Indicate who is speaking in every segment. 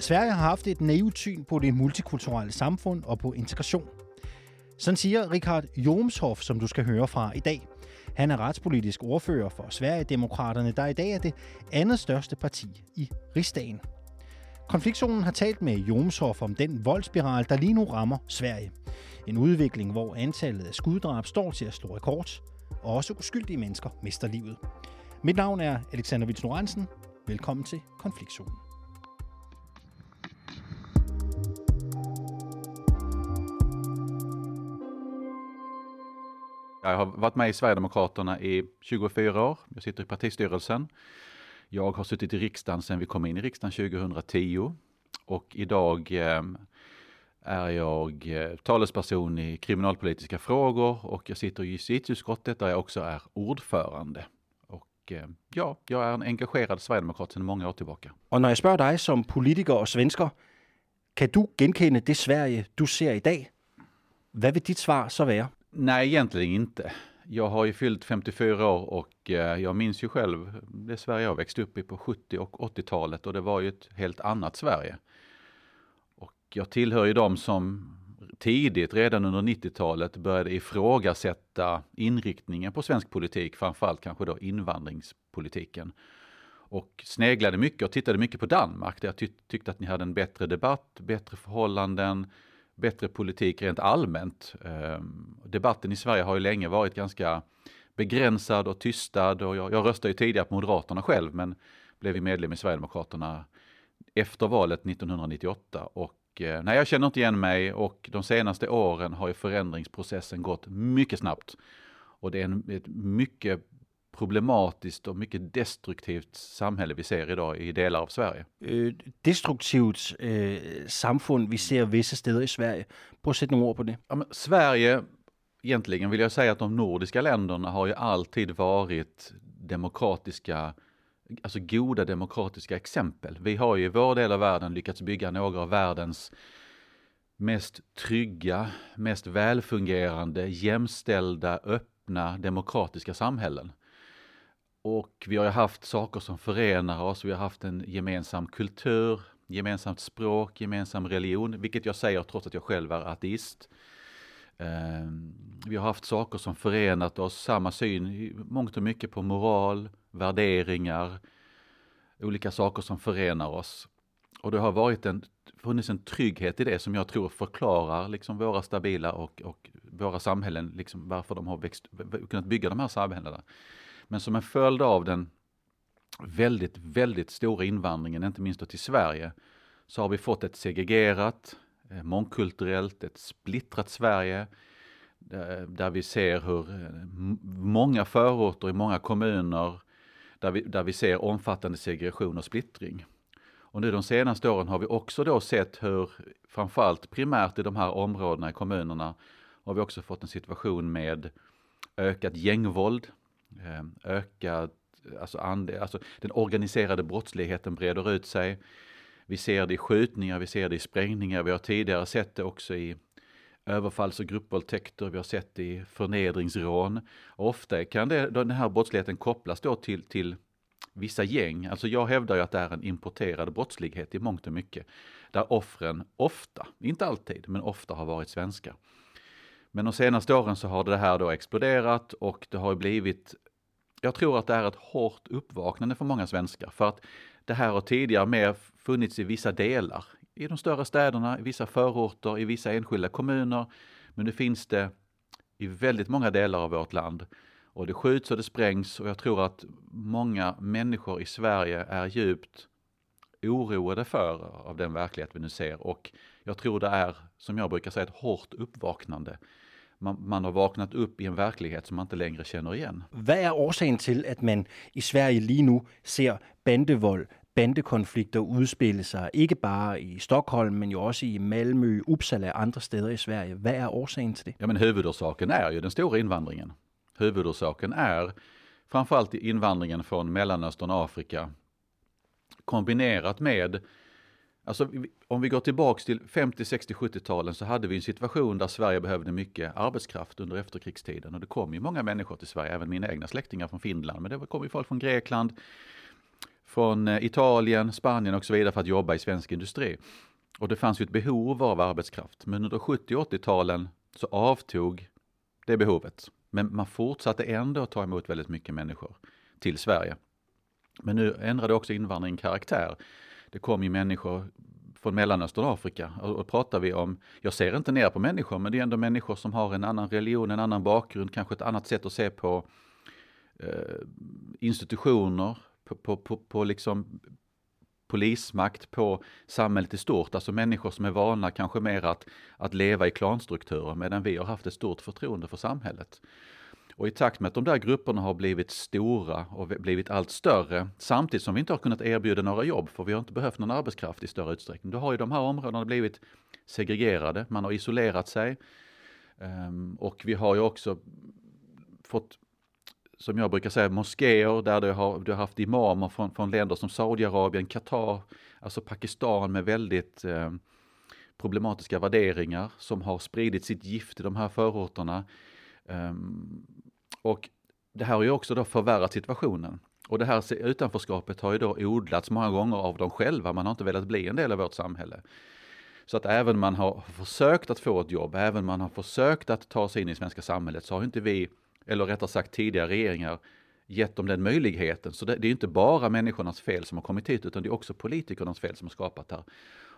Speaker 1: Sverige har haft et naivt syn på det multikulturelle samfund og på integration. Sådan siger Richard Jomshoff, som du skal høre fra i dag. Han er retspolitisk ordfører for Sverigedemokraterne, der i dag er det andet største parti i rigsdagen. Konfliktzonen har talt med Jomshoff om den voldspiral, der lige nu rammer Sverige. En udvikling, hvor antallet af skuddrab står til at slå rekord, og også uskyldige mennesker mister livet. Mit navn er Alexander Vils Velkommen til Konfliktzonen.
Speaker 2: Jag har varit med i Sverigedemokraterna i 24 år. Jag sitter i partistyrelsen. Jag har suttit i riksdagen sedan vi kom in i riksdagen 2010 och idag eh, är jag eh, talesperson i kriminalpolitiska frågor och jag sitter i justitieutskottet där jag också är ordförande. Och eh, ja, jag är en engagerad sverigedemokrat sedan många år tillbaka.
Speaker 1: Och när jag frågar dig som politiker och svensker, kan du genkänna det Sverige du ser idag? Vad vill ditt svar så vara?
Speaker 2: Nej, egentligen inte. Jag har ju fyllt 54 år och eh, jag minns ju själv det Sverige jag växte upp i på 70 och 80-talet och det var ju ett helt annat Sverige. Och jag tillhör ju de som tidigt, redan under 90-talet, började ifrågasätta inriktningen på svensk politik, framförallt kanske då invandringspolitiken. Och sneglade mycket och tittade mycket på Danmark där jag ty tyckte att ni hade en bättre debatt, bättre förhållanden, bättre politik rent allmänt. Ehm, debatten i Sverige har ju länge varit ganska begränsad och tystad och jag, jag röstade ju tidigare på Moderaterna själv men blev ju medlem i Sverigedemokraterna efter valet 1998 och eh, nej, jag känner inte igen mig och de senaste åren har ju förändringsprocessen gått mycket snabbt. Och det är en, ett mycket problematiskt och mycket destruktivt samhälle vi ser idag i delar av Sverige.
Speaker 1: Øh, destruktivt øh, samfund vi ser vissa steder i Sverige. Prøv at sætte nogle ord på det.
Speaker 2: Ja, Sverige, egentligen vill jag säga att de nordiska länderna har ju alltid varit demokratiska alltså goda demokratiska exempel. Vi har ju i vår del av världen lyckats bygga några av världens mest trygga, mest välfungerande, jämställda, öppna, demokratiska samhällen. Och vi har ju haft saker som förenar oss. Vi har haft en gemensam kultur, gemensamt språk, gemensam religion, vilket jag säger trots att jag själv är ateist. Ehm, vi har haft saker som förenat oss, samma syn mångt och mycket på moral, värderingar, olika saker som förenar oss. Och det har varit en, funnits en trygghet i det som jag tror förklarar liksom våra stabila och, och våra samhällen, liksom varför de har växt, kunnat bygga de här samhällena. Men som en följd av den väldigt, väldigt stora invandringen, inte minst till Sverige, så har vi fått ett segregerat, eh, mångkulturellt, ett splittrat Sverige där vi ser hur eh, många förorter i många kommuner där vi, där vi ser omfattande segregation och splittring. Och nu de senaste åren har vi också då sett hur, framförallt primärt i de här områdena i kommunerna, har vi också fått en situation med ökat gängvåld, Ehm, ökad, alltså, ande, alltså den organiserade brottsligheten breder ut sig. Vi ser det i skjutningar, vi ser det i sprängningar, vi har tidigare sett det också i överfalls och gruppvåldtäkter, vi har sett det i förnedringsrån. Ofta kan det, den här brottsligheten kopplas då till, till vissa gäng. Alltså jag hävdar ju att det är en importerad brottslighet i mångt och mycket. Där offren ofta, inte alltid, men ofta har varit svenskar. Men de senaste åren så har det här då exploderat och det har blivit jag tror att det är ett hårt uppvaknande för många svenskar för att det här har tidigare mer funnits i vissa delar. I de större städerna, i vissa förorter, i vissa enskilda kommuner. Men nu finns det i väldigt många delar av vårt land. Och det skjuts och det sprängs och jag tror att många människor i Sverige är djupt oroade för av den verklighet vi nu ser och jag tror det är, som jag brukar säga, ett hårt uppvaknande. Man, man, har vaknat upp i en verklighet som man inte längre känner igen.
Speaker 1: Vad är orsaken till att man i Sverige lige nu ser bandevåld, bandekonflikter udspille sig, ikke bare i Stockholm, men jo också i Malmö, Uppsala och andra städer i Sverige. Vad är orsaken till det?
Speaker 2: Ja, men huvudorsaken är ju den stora invandringen. Huvudorsaken är framförallt invandringen från Mellanöstern och Afrika kombinerat med Alltså om vi går tillbaks till 50, 60, 70-talen så hade vi en situation där Sverige behövde mycket arbetskraft under efterkrigstiden och det kom ju många människor till Sverige, även mina egna släktingar från Finland, men det kom ju folk från Grekland, från eh, Italien, Spanien och så vidare för att jobba i svensk industri. Och det fanns ju ett behov av arbetskraft. Men under 70 och 80-talen så avtog det behovet. Men man fortsatte ändå att ta emot väldigt mycket människor till Sverige. Men nu ändrade också invandringen karaktär. Det kom ju människor från Mellanöstern och Afrika. Och, och pratar vi om, jag ser inte ner på människor, men det är ändå människor som har en annan religion, en annan bakgrund, kanske ett annat sätt att se på eh, institutioner, på, på, på, på liksom polismakt på samhället i stort, alltså människor som är vana kanske mer att, att leva i klanstrukturer medan vi har haft ett stort förtroende för samhället. Och i takt med att de där grupperna har blivit stora och blivit allt större, samtidigt som vi inte har kunnat erbjuda några jobb, för vi har inte behövt någon arbetskraft i större utsträckning, då har ju de här områdena blivit segregerade, man har isolerat sig. Ehm, och vi har ju också fått, som jag brukar säga, moskéer där du har, du har haft imamer från, från länder som Saudiarabien, Qatar, alltså Pakistan med väldigt eh, problematiska värderingar som har spridit sitt gift i de här förorterna. Um, och det här har ju också då förvärrat situationen. Och det här utanförskapet har ju då odlats många gånger av dem själva. Man har inte velat bli en del av vårt samhälle. Så att även man har försökt att få ett jobb, även man har försökt att ta sig in i svenska samhället så har inte vi, eller rättare sagt tidigare regeringar, gett dem den möjligheten. Så det, det är inte bara människornas fel som har kommit hit utan det är också politikernas fel som har skapat det här.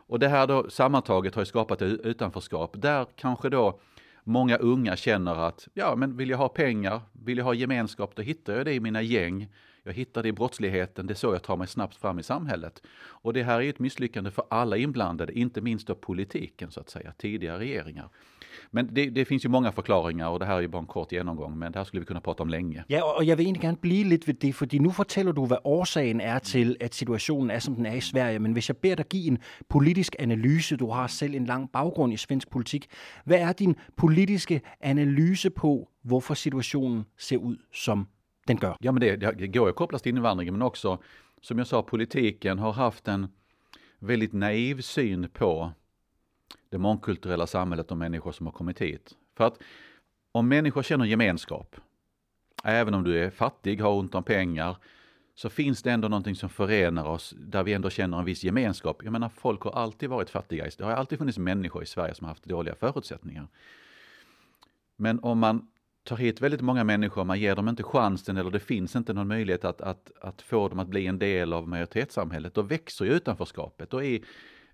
Speaker 2: Och det här då sammantaget har ju skapat ett utanförskap där kanske då Många unga känner att, ja men vill jag ha pengar, vill jag ha gemenskap, då hittar jag det i mina gäng. Jag hittar det i brottsligheten, det är så jag tar mig snabbt fram i samhället. Och det här är ett misslyckande för alla inblandade, inte minst av politiken så att säga, tidigare regeringar. Men det, det, finns ju många förklaringar och det här är ju bara en kort genomgång, men det här skulle vi kunna prata om länge.
Speaker 1: Ja, och jag vill egentlig bli lite lidt det, för nu berättar du, vad orsaken är till att situationen är som den är i Sverige. Men om jag ber dig ge en politisk analys, du har själv en lång bakgrund i svensk politik, Vad är din politiska analys på, varför situationen ser ut som tänker jag.
Speaker 2: Ja, men det, det går ju kopplas till invandringen, men också, som jag sa, politiken har haft en väldigt naiv syn på det mångkulturella samhället och människor som har kommit hit. För att om människor känner gemenskap, även om du är fattig, har ont om pengar, så finns det ändå någonting som förenar oss där vi ändå känner en viss gemenskap. Jag menar, folk har alltid varit fattiga. Det har alltid funnits människor i Sverige som har haft dåliga förutsättningar. Men om man tar hit väldigt många människor, man ger dem inte chansen eller det finns inte någon möjlighet att, att, att få dem att bli en del av majoritetssamhället, då växer ju utanförskapet. Och i,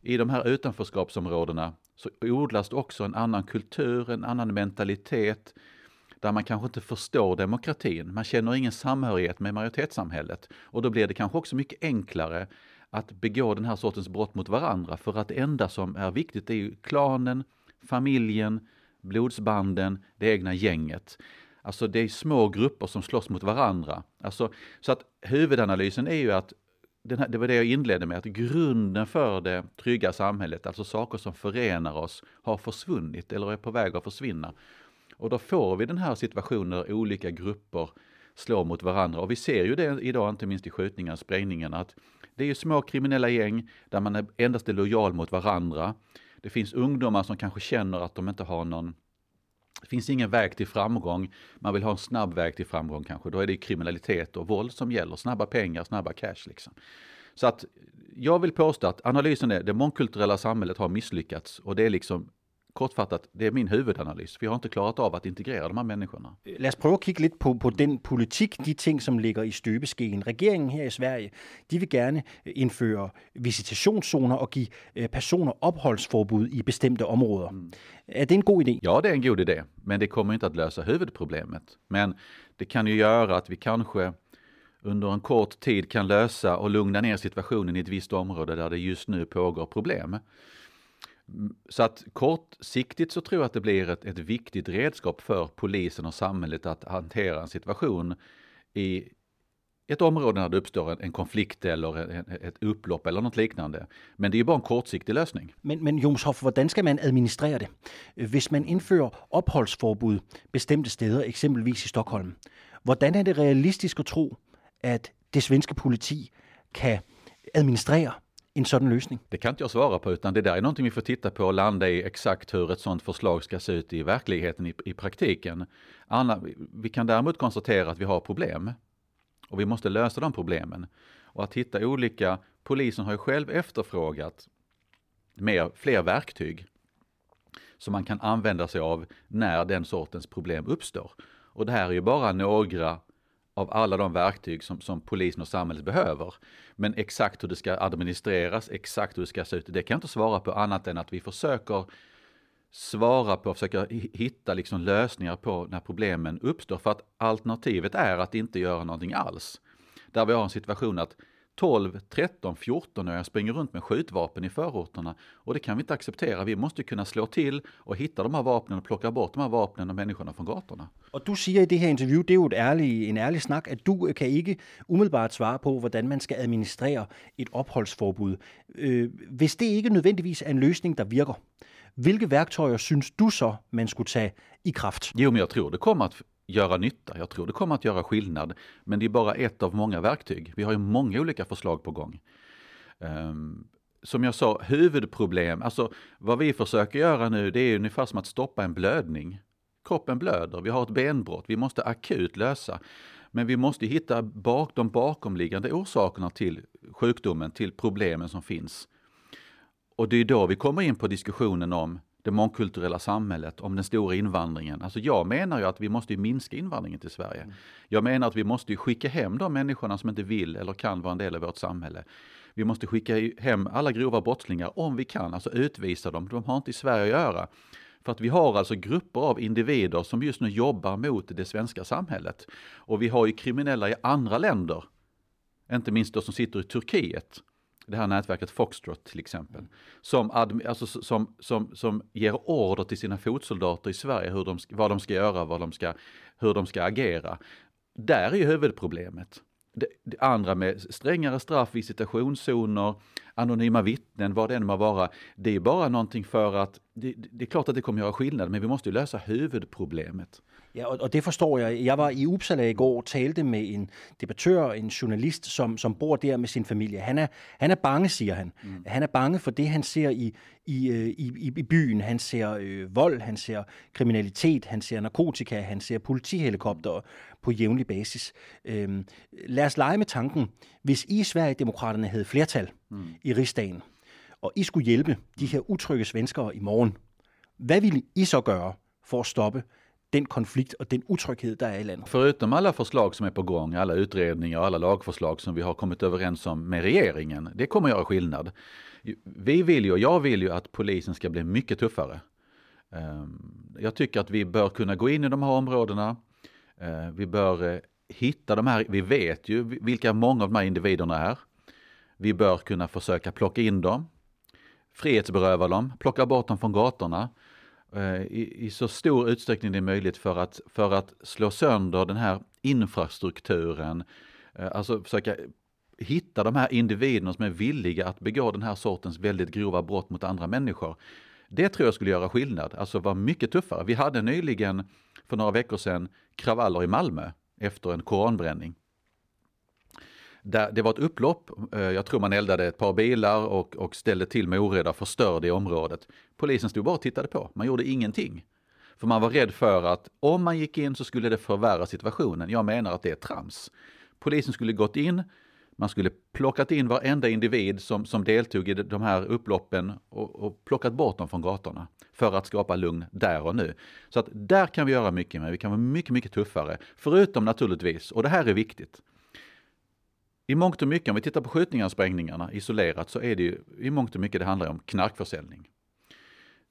Speaker 2: i de här utanförskapsområdena så odlas det också en annan kultur, en annan mentalitet, där man kanske inte förstår demokratin. Man känner ingen samhörighet med majoritetssamhället. Och då blir det kanske också mycket enklare att begå den här sortens brott mot varandra. För att det enda som är viktigt är ju klanen, familjen, blodsbanden, det egna gänget. Alltså det är små grupper som slåss mot varandra. Alltså, så att huvudanalysen är ju att här, det var det jag inledde med, att grunden för det trygga samhället, alltså saker som förenar oss, har försvunnit eller är på väg att försvinna. Och då får vi den här situationen där olika grupper slår mot varandra. Och vi ser ju det idag, inte minst i skjutningarna och sprängningarna, att det är ju små kriminella gäng där man endast är lojal mot varandra. Det finns ungdomar som kanske känner att de inte har någon det finns ingen väg till framgång. Man vill ha en snabb väg till framgång kanske. Då är det kriminalitet och våld som gäller. Snabba pengar, snabba cash liksom. Så att jag vill påstå att analysen är det mångkulturella samhället har misslyckats och det är liksom kortfattat, det är min huvudanalys. Vi har inte klarat av att integrera de här människorna.
Speaker 1: Lad os prøve at kigge lidt på, på den politik, de ting, som ligger i støbeskeen. Regeringen her i Sverige, de vil gerne indføre visitationszoner og give øh, personer opholdsforbud i bestemte områder. Mm. Är det en god idé?
Speaker 2: Ja, det är en god idé, men det kommer inte att lösa huvudproblemet. Men det kan ju göra att vi kanske under en kort tid kan lösa och lugna ner situationen i ett visst område där det just nu pågår problem. Så att kortsiktigt så tror jag att det blir ett, ett viktigt redskap för polisen och samhället att hantera en situation i ett område när det uppstår en, en konflikt eller en, ett upplopp eller något liknande. Men det är ju bara en kortsiktig lösning.
Speaker 1: Men, men Jomshoff, hur ska man administrera det? Om man inför uppehållsförbud bestämda steder, exempelvis i Stockholm, hur är det realistiskt att tro, att det svenska polisen kan administrera en sådan lösning?
Speaker 2: Det kan inte jag svara på, utan det där är någonting vi får titta på och landa i exakt hur ett sådant förslag ska se ut i verkligheten, i, i praktiken. Anna, vi kan däremot konstatera att vi har problem och vi måste lösa de problemen. och att hitta olika, polisen har ju själv efterfrågat mer, fler verktyg som man kan använda sig av när den sortens problem uppstår. Och det här är ju bara några av alla de verktyg som, som polisen och samhället behöver. Men exakt hur det ska administreras, exakt hur det ska se ut, det kan jag inte svara på annat än att vi försöker svara på, försöka hitta liksom lösningar på när problemen uppstår. För att alternativet är att inte göra någonting alls. Där vi har en situation att 12, 13, 14-åringar springer runt med skjutvapen i förorterna. Och det kan vi inte acceptera. Vi måste kunna slå till och hitta de här vapnen och plocka bort de här vapnen och människorna från gatorna.
Speaker 1: Och du säger i det här intervju, det är ju ett ärlig, en ärlig snack, att du kan inte omedelbart svara på hur man ska administrera ett uppehållsförbud. Øh, hvis det inte nödvändigtvis är en lösning, der virker, vilka verktyg syns du så man skulle ta i kraft?
Speaker 2: Jo, men jag tror det kommer att göra nytta. Jag tror det kommer att göra skillnad. Men det är bara ett av många verktyg. Vi har ju många olika förslag på gång. Um, som jag sa, huvudproblem, alltså vad vi försöker göra nu det är ungefär som att stoppa en blödning. Kroppen blöder, vi har ett benbrott, vi måste akut lösa. Men vi måste hitta bak, de bakomliggande orsakerna till sjukdomen, till problemen som finns. Och det är då vi kommer in på diskussionen om det mångkulturella samhället, om den stora invandringen. Alltså jag menar ju att vi måste minska invandringen till Sverige. Mm. Jag menar att vi måste skicka hem de människorna som inte vill eller kan vara en del av vårt samhälle. Vi måste skicka hem alla grova brottslingar om vi kan, alltså utvisa dem. De har inte i Sverige att göra. För att vi har alltså grupper av individer som just nu jobbar mot det svenska samhället. Och vi har ju kriminella i andra länder, inte minst de som sitter i Turkiet, det här nätverket Foxtrot till exempel, som, alltså, som, som, som ger order till sina fotsoldater i Sverige hur de, vad de ska göra, vad de ska, hur de ska agera. Där är ju huvudproblemet. Det, det andra med strängare straff, visitationszoner, anonyma vittnen, vad det än må vara. Det är bara någonting för att, det, det är klart att det kommer göra skillnad, men vi måste ju lösa huvudproblemet.
Speaker 1: Ja, og, og det forstår jeg. Jeg var i Uppsala i går og talte med en debattør, en journalist, som, som bor der med sin familie. Han er, han er bange, siger han. Mm. Han er bange for det, han ser i, i, øh, i, i byen. Han ser øh, vold, han ser kriminalitet, han ser narkotika, han ser politihelikopter på jævnlig basis. Øhm, lad os lege med tanken. Hvis I Sverigedemokraterne havde flertal mm. i rigsdagen, og I skulle hjælpe de her utrygge svenskere i morgen, hvad ville I så gøre for at stoppe den konflikt och den otrygghet där är i landet.
Speaker 2: Förutom alla förslag som är på gång, alla utredningar och alla lagförslag som vi har kommit överens om med regeringen, det kommer göra skillnad. Vi vill ju, och jag vill ju att polisen ska bli mycket tuffare. Ehm, jag tycker att vi bör kunna gå in i de här områdena. Ehm, vi bör eh, hitta de här, vi vet ju vilka många av de här individerna är. Vi bör kunna försöka plocka in dem, frihetsberöva dem, plocka bort dem från gatorna Eh, i, i, så stor utsträckning det är möjligt för att, för att slå sönder den här infrastrukturen, eh, alltså försöka hitta de här individerna som är villiga att begå den här sortens väldigt grova brott mot andra människor. Det tror jag skulle göra skillnad, alltså vara mycket tuffare. Vi hade nyligen, för några veckor sedan, kravaller i Malmö efter en koranbränning. Där det var ett upplopp, eh, jag tror man eldade ett par bilar och, och ställde till med oreda, förstörde i området. Polisen stod bara och tittade på, man gjorde ingenting. För man var rädd för att om man gick in så skulle det förvärra situationen. Jag menar att det är trams. Polisen skulle gått in, man skulle plockat in varenda individ som, som deltog i de här upploppen och, och plockat bort dem från gatorna för att skapa lugn där och nu. Så att där kan vi göra mycket men vi kan vara mycket, mycket tuffare. Förutom naturligtvis, och det här är viktigt, i mångt och mycket, om vi tittar på skjutningarna och sprängningarna isolerat, så är det ju i mångt och mycket det handlar om knarkförsäljning.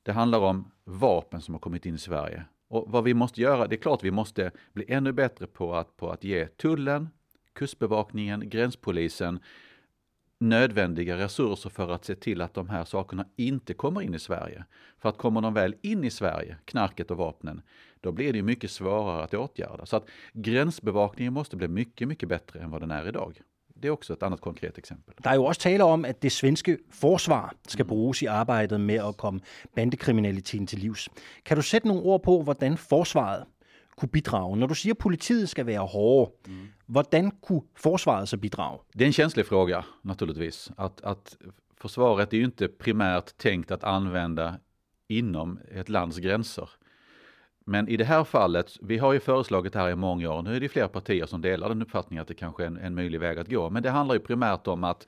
Speaker 2: Det handlar om vapen som har kommit in i Sverige. Och vad vi måste göra, det är klart vi måste bli ännu bättre på att, på att ge tullen, kustbevakningen, gränspolisen nödvändiga resurser för att se till att de här sakerna inte kommer in i Sverige. För att kommer de väl in i Sverige, knarket och vapnen, då blir det mycket svårare att åtgärda. Så att gränsbevakningen måste bli mycket, mycket bättre än vad den är idag det är också ett annat konkret exempel.
Speaker 1: Det är ju också tale om, att det svenska försvar ska mm. bruges i arbetet med att komma bandekriminaliteten till livs. Kan du sätta några ord på, hur försvaret kunne bidrage? När du säger att politiet ska vara hårde, mm. hvordan kunne försvaret så bidrage?
Speaker 2: Det är en känslig fråga naturligtvis. Att, att försvaret är ju inte primärt tänkt att använda inom ett lands gränser. Men i det här fallet, vi har ju föreslagit det här i många år, nu är det fler partier som delar den uppfattningen att det kanske är en, en möjlig väg att gå. Men det handlar ju primärt om att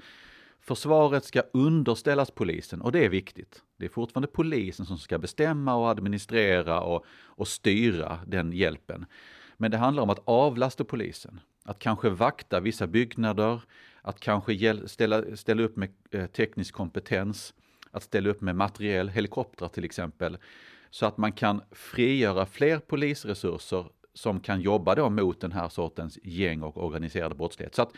Speaker 2: försvaret ska underställas polisen och det är viktigt. Det är fortfarande polisen som ska bestämma och administrera och, och styra den hjälpen. Men det handlar om att avlasta polisen, att kanske vakta vissa byggnader, att kanske ställa, ställa upp med eh, teknisk kompetens, att ställa upp med materiell, helikoptrar till exempel, så att man kan frigöra fler polisresurser som kan jobba då mot den här sortens gäng och organiserad brottslighet. Så att,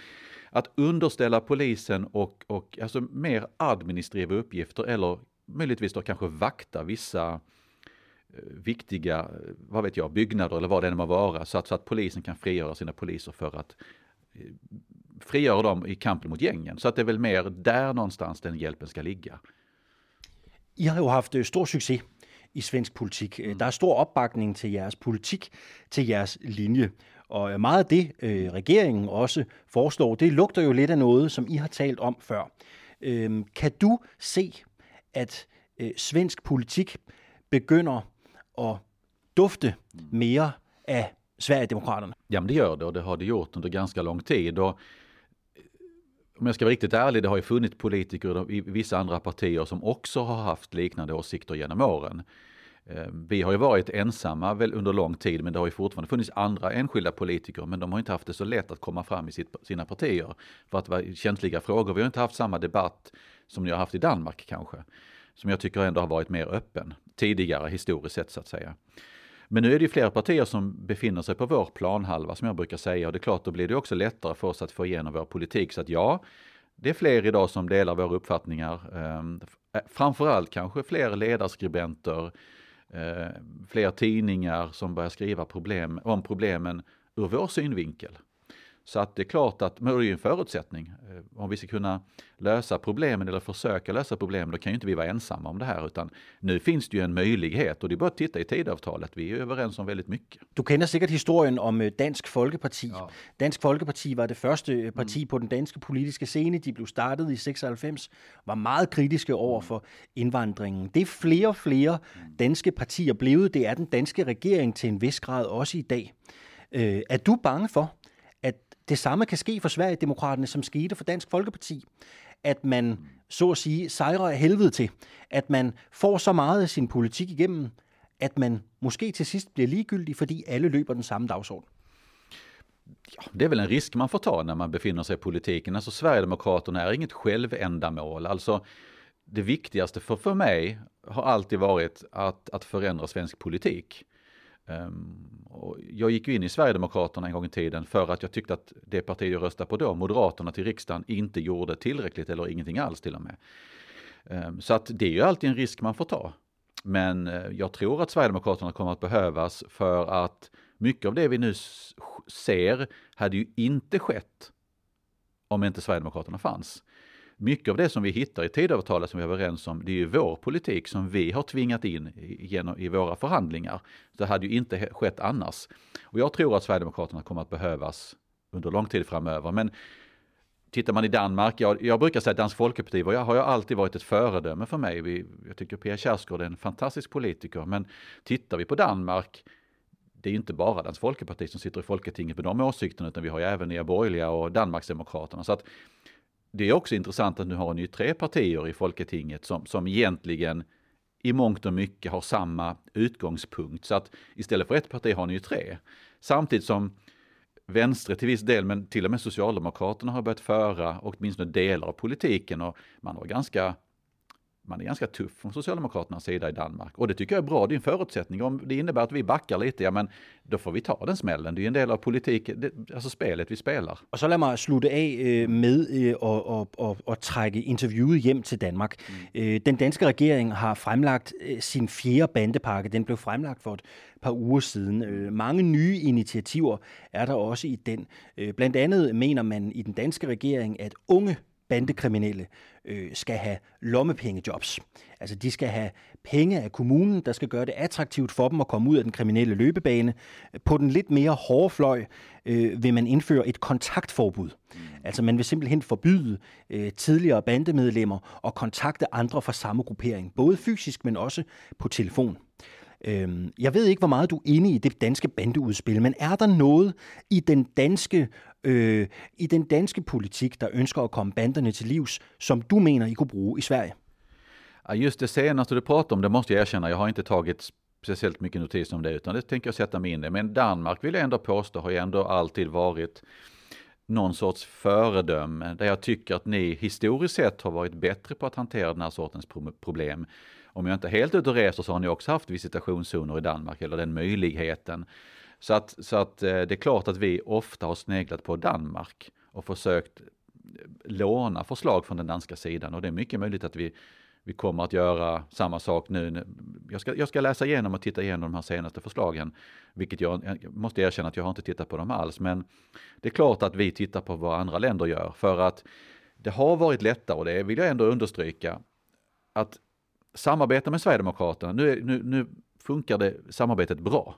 Speaker 2: att underställa polisen och, och alltså mer administrativa uppgifter eller möjligtvis då kanske vakta vissa eh, viktiga, eh, vad vet jag, byggnader eller vad det än må vara så att, så att polisen kan frigöra sina poliser för att eh, frigöra dem i kampen mot gängen. Så att det är väl mer där någonstans den hjälpen ska ligga.
Speaker 1: Jag har haft stor succé i svensk politik. Mm. Der er stor opbakning til jeres politik, til jeres linje. Og øh, meget af det, øh, regeringen også foreslår, det lugter jo lidt af noget, som I har talt om før. Øh, kan du se, at øh, svensk politik begynder at dufte mm. mere af Sverigedemokraterna?
Speaker 2: Jamen det gör det och det har det gjort under ganska lång tid. Och om jag ska vara riktigt ärlig, det har ju funnits politiker i vissa andra partier som också har haft liknande åsikter genom åren. Eh, vi har ju varit ensamma väl under lång tid, men det har ju fortfarande funnits andra enskilda politiker, men de har inte haft det så lätt att komma fram i sitt, sina partier för att vara känsliga frågor. Vi har inte haft samma debatt som ni har haft i Danmark kanske, som jag tycker ändå har varit mer öppen tidigare historiskt sett så att säga. Men nu är det ju flera partier som befinner sig på vår planhalva som jag brukar säga och det är klart då blir det också lättare för oss att få igenom vår politik. Så att ja, det är fler idag som delar våra uppfattningar. Ehm, eh, framförallt kanske fler ledarskribenter, eh, fler tidningar som börjar skriva problem, om problemen ur vår synvinkel. Så att det är klart att, men det är ju en förutsättning. Eh, om vi ska kunna lösa problemen eller försöka lösa problemen, då kan ju inte vi vara ensamma om det här, utan nu finns det ju en möjlighet och det är bara att titta i tidavtalet. Vi är överens om väldigt mycket.
Speaker 1: Du känner säkert historien om øh, Dansk Folkeparti. Ja. Dansk Folkeparti var det första øh, parti mm. på den danska politiska scenen. De blev startet i 96, var mycket kritiska over for invandringen. Det är fler och fler mm. danske partier blevet. Det är den danska regeringen till en vis grad också idag. Øh, er du bange for, det samme kan ske for Sverigedemokraterne, som skete for Dansk Folkeparti. At man, så at sige, sejrer af helvede til. At man får så meget af sin politik igennem, at man måske til sidst bliver ligegyldig, fordi alle løber den samme dagsorden.
Speaker 2: Ja, det är väl en risk man får ta när man befinner sig i politiken. Alltså Sverigedemokraterna är inget självändamål. Alltså det viktigaste för, för mig har alltid varit att, att förändra svensk politik. Ehm, och jag gick ju in i Sverigedemokraterna en gång i tiden för att jag tyckte att det parti jag röstade på då, Moderaterna till riksdagen, inte gjorde tillräckligt eller ingenting alls till och med. Ehm, så att det är ju alltid en risk man får ta. Men eh, jag tror att Sverigedemokraterna kommer att behövas för att mycket av det vi nu ser hade ju inte skett om inte Sverigedemokraterna fanns mycket av det som vi hittar i Tidöavtalet som vi är överens om, det är ju vår politik som vi har tvingat in genom, i våra förhandlingar. Det hade ju inte skett annars. Och jag tror att Sverigedemokraterna kommer att behövas under lång tid framöver. Men tittar man i Danmark, jag, jag brukar säga att Dansk Folkeparti har, ju alltid varit ett föredöme för mig. Vi, jag tycker Pia Kjaersgaard är en fantastisk politiker, men tittar vi på Danmark, det är inte bara Dansk Folkeparti som sitter i Folketinget med de åsikterna, utan vi har ju även Nya Borgerliga och Danmarksdemokraterna. Så att det är också intressant att nu har ni tre partier i Folketinget som, som egentligen i mångt och mycket har samma utgångspunkt. Så att istället för ett parti har ni ju tre. Samtidigt som Vänstre till viss del, men till och med Socialdemokraterna har börjat föra åtminstone delar av politiken och man har ganska man är ganska tuff från Socialdemokraternas sida i Danmark. Och det tycker jag är bra, det är en förutsättning. Om det innebär att vi backar lite, ja men då får vi ta den smällen. Det är en del av politiken, alltså spelet vi spelar.
Speaker 1: Och så lad mig slutte af øh, med øh, og, og, og, og trække interviewet hjem til Danmark. Mm. Øh, den danske regering har fremlagt sin fjerde bandepakke. Den blev fremlagt for et par uger siden. Mange nye initiativer er der også i den. Blandt andet mener man i den danske regering, at unge bandekriminelle øh, skal have lommepengejobs. Altså de skal have penge af kommunen, der skal gøre det attraktivt for dem at komme ud af den kriminelle løbebane. På den lidt mere hårde fløj øh, vil man indføre et kontaktforbud. Mm. Altså man vil simpelthen forbyde øh, tidligere bandemedlemmer at kontakte andre fra samme gruppering, både fysisk, men også på telefon. Øhm, jeg ved ikke, hvor meget du er inde i det danske bandeudspil, men er der noget i den danske øh, i den danske politik, der ønsker at komme banderne til livs, som du mener, I kunne bruge i Sverige?
Speaker 2: Just det senaste du pratar om, det måste jag erkänna, jag har inte tagit speciellt mycket notis om det, utan det tänker jag sätta mig in i. Men Danmark vill jag ändå påstå har ju ändå alltid varit någon sorts föredöme där jag tycker att ni historiskt sett har varit bättre på att hantera den här sortens problem. Om jag inte är helt ute och reser så har ni också haft visitationszoner i Danmark eller den möjligheten. Så att, så att eh, det är klart att vi ofta har sneglat på Danmark och försökt eh, låna förslag från den danska sidan och det är mycket möjligt att vi vi kommer att göra samma sak nu. Jag ska, jag ska läsa igenom och titta igenom de här senaste förslagen, vilket jag, jag måste erkänna att jag har inte tittat på dem alls. Men det är klart att vi tittar på vad andra länder gör för att det har varit lättare, och det vill jag ändå understryka, att samarbeta med Sverigedemokraterna. Nu, nu, nu funkar det samarbetet bra.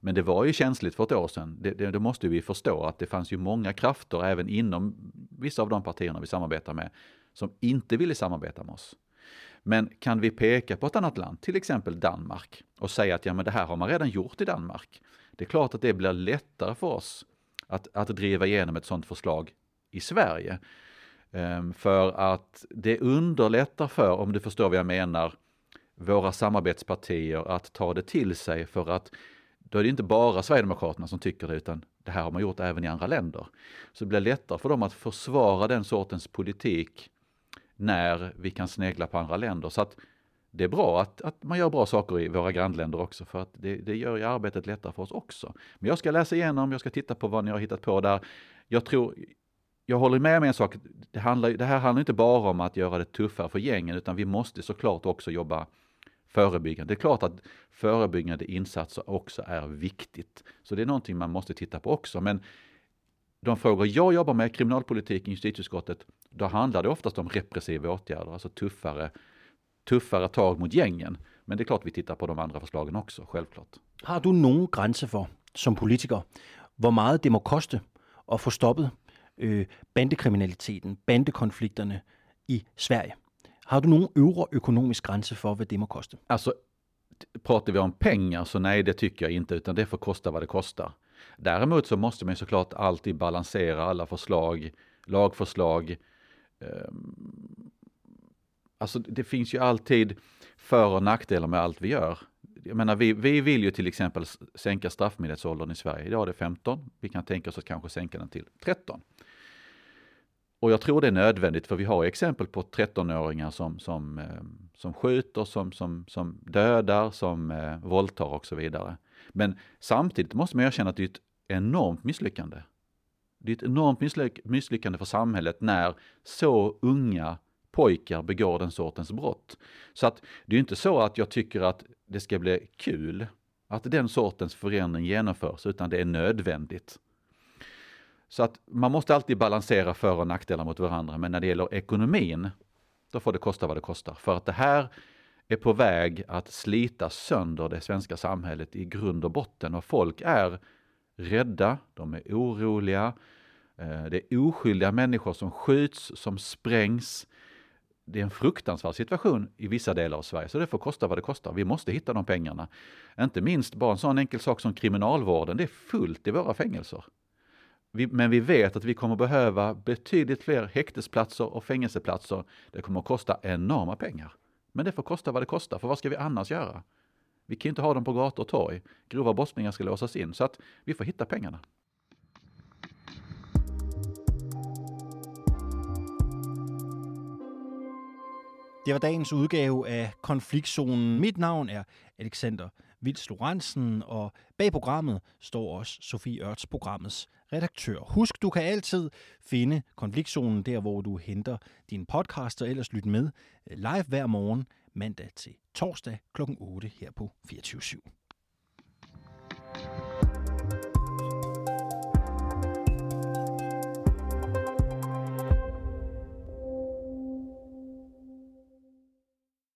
Speaker 2: Men det var ju känsligt för ett år sedan. Det, det, det, måste vi förstå att det fanns ju många krafter även inom vissa av de partierna vi samarbetar med som inte ville samarbeta med oss. Men kan vi peka på ett annat land, till exempel Danmark, och säga att ja, men det här har man redan gjort i Danmark. Det är klart att det blir lättare för oss att, att driva igenom ett sådant förslag i Sverige. Ehm, för att det underlättar för, om du förstår vad jag menar, våra samarbetspartier att ta det till sig för att då är det inte bara Sverigedemokraterna som tycker det, utan det här har man gjort även i andra länder. Så det blir lättare för dem att försvara den sortens politik när vi kan snegla på andra länder. Så att det är bra att, att man gör bra saker i våra grannländer också för att det, det gör ju arbetet lättare för oss också. Men jag ska läsa igenom, jag ska titta på vad ni har hittat på där. Jag tror, jag håller med om en sak, det, handlar, det här handlar inte bara om att göra det tuffare för gängen utan vi måste såklart också jobba förebyggande. Det är klart att förebyggande insatser också är viktigt. Så det är någonting man måste titta på också. Men de frågor jag jobbar med, kriminalpolitik i justitieutskottet, då handlar det oftast om repressiva åtgärder, alltså tuffare, tuffare tag mot gängen. Men det är klart vi tittar på de andra förslagen också, självklart.
Speaker 1: Har du någon gränser för, som politiker, hur mycket det må kosta att få stoppet øh, bandekriminaliteten, bandekonflikterne i Sverige? Har du någon övre økonomisk grænse för vad det må koste?
Speaker 2: Alltså, pratar vi om pengar så nej, det tycker jag inte, utan det får kosta vad det kostar. Däremot så måste man såklart alltid balansera alla förslag, lagförslag. Ehm, alltså det finns ju alltid för och nackdelar med allt vi gör. Jag menar, vi, vi vill ju till exempel sänka straffmyndighetsåldern i Sverige. Idag är det 15. Vi kan tänka oss att kanske sänka den till 13. Och jag tror det är nödvändigt för vi har exempel på 13-åringar som, som, ehm, som skjuter, som, som, som dödar, som eh, våldtar och så vidare. Men samtidigt måste man erkänna att det är ett enormt misslyckande. Det är ett enormt misslyck misslyckande för samhället när så unga pojkar begår den sortens brott. Så att det är inte så att jag tycker att det ska bli kul att den sortens förändring genomförs, utan det är nödvändigt. Så att man måste alltid balansera för och nackdelar mot varandra, men när det gäller ekonomin, då får det kosta vad det kostar. För att det här är på väg att slita sönder det svenska samhället i grund och botten och folk är rädda, de är oroliga, eh, det är oskyldiga människor som skjuts, som sprängs. Det är en fruktansvärd situation i vissa delar av Sverige, så det får kosta vad det kostar. Vi måste hitta de pengarna. Inte minst bara en sån enkel sak som kriminalvården, det är fullt i våra fängelser. Vi, men vi vet att vi kommer behöva betydligt fler häktesplatser och fängelseplatser. Det kommer att kosta enorma pengar. Men det får kosta vad det kostar, för vad ska vi annars göra? Vi kan ju inte ha dem på gator och torg. Grova brottslingar ska låsas in, så att vi får hitta pengarna.
Speaker 1: Det var dagens udgave av Konfliktzonen. Mitt namn är Alexander Vils Lorentzen, og bag programmet står også Sofie Ørts, programmets redaktør. Husk, du kan altid finde Konfliktzonen der, hvor du henter din podcast, og ellers lyt med øh, live hver morgen mandag til torsdag kl. 8 her på 24 /7.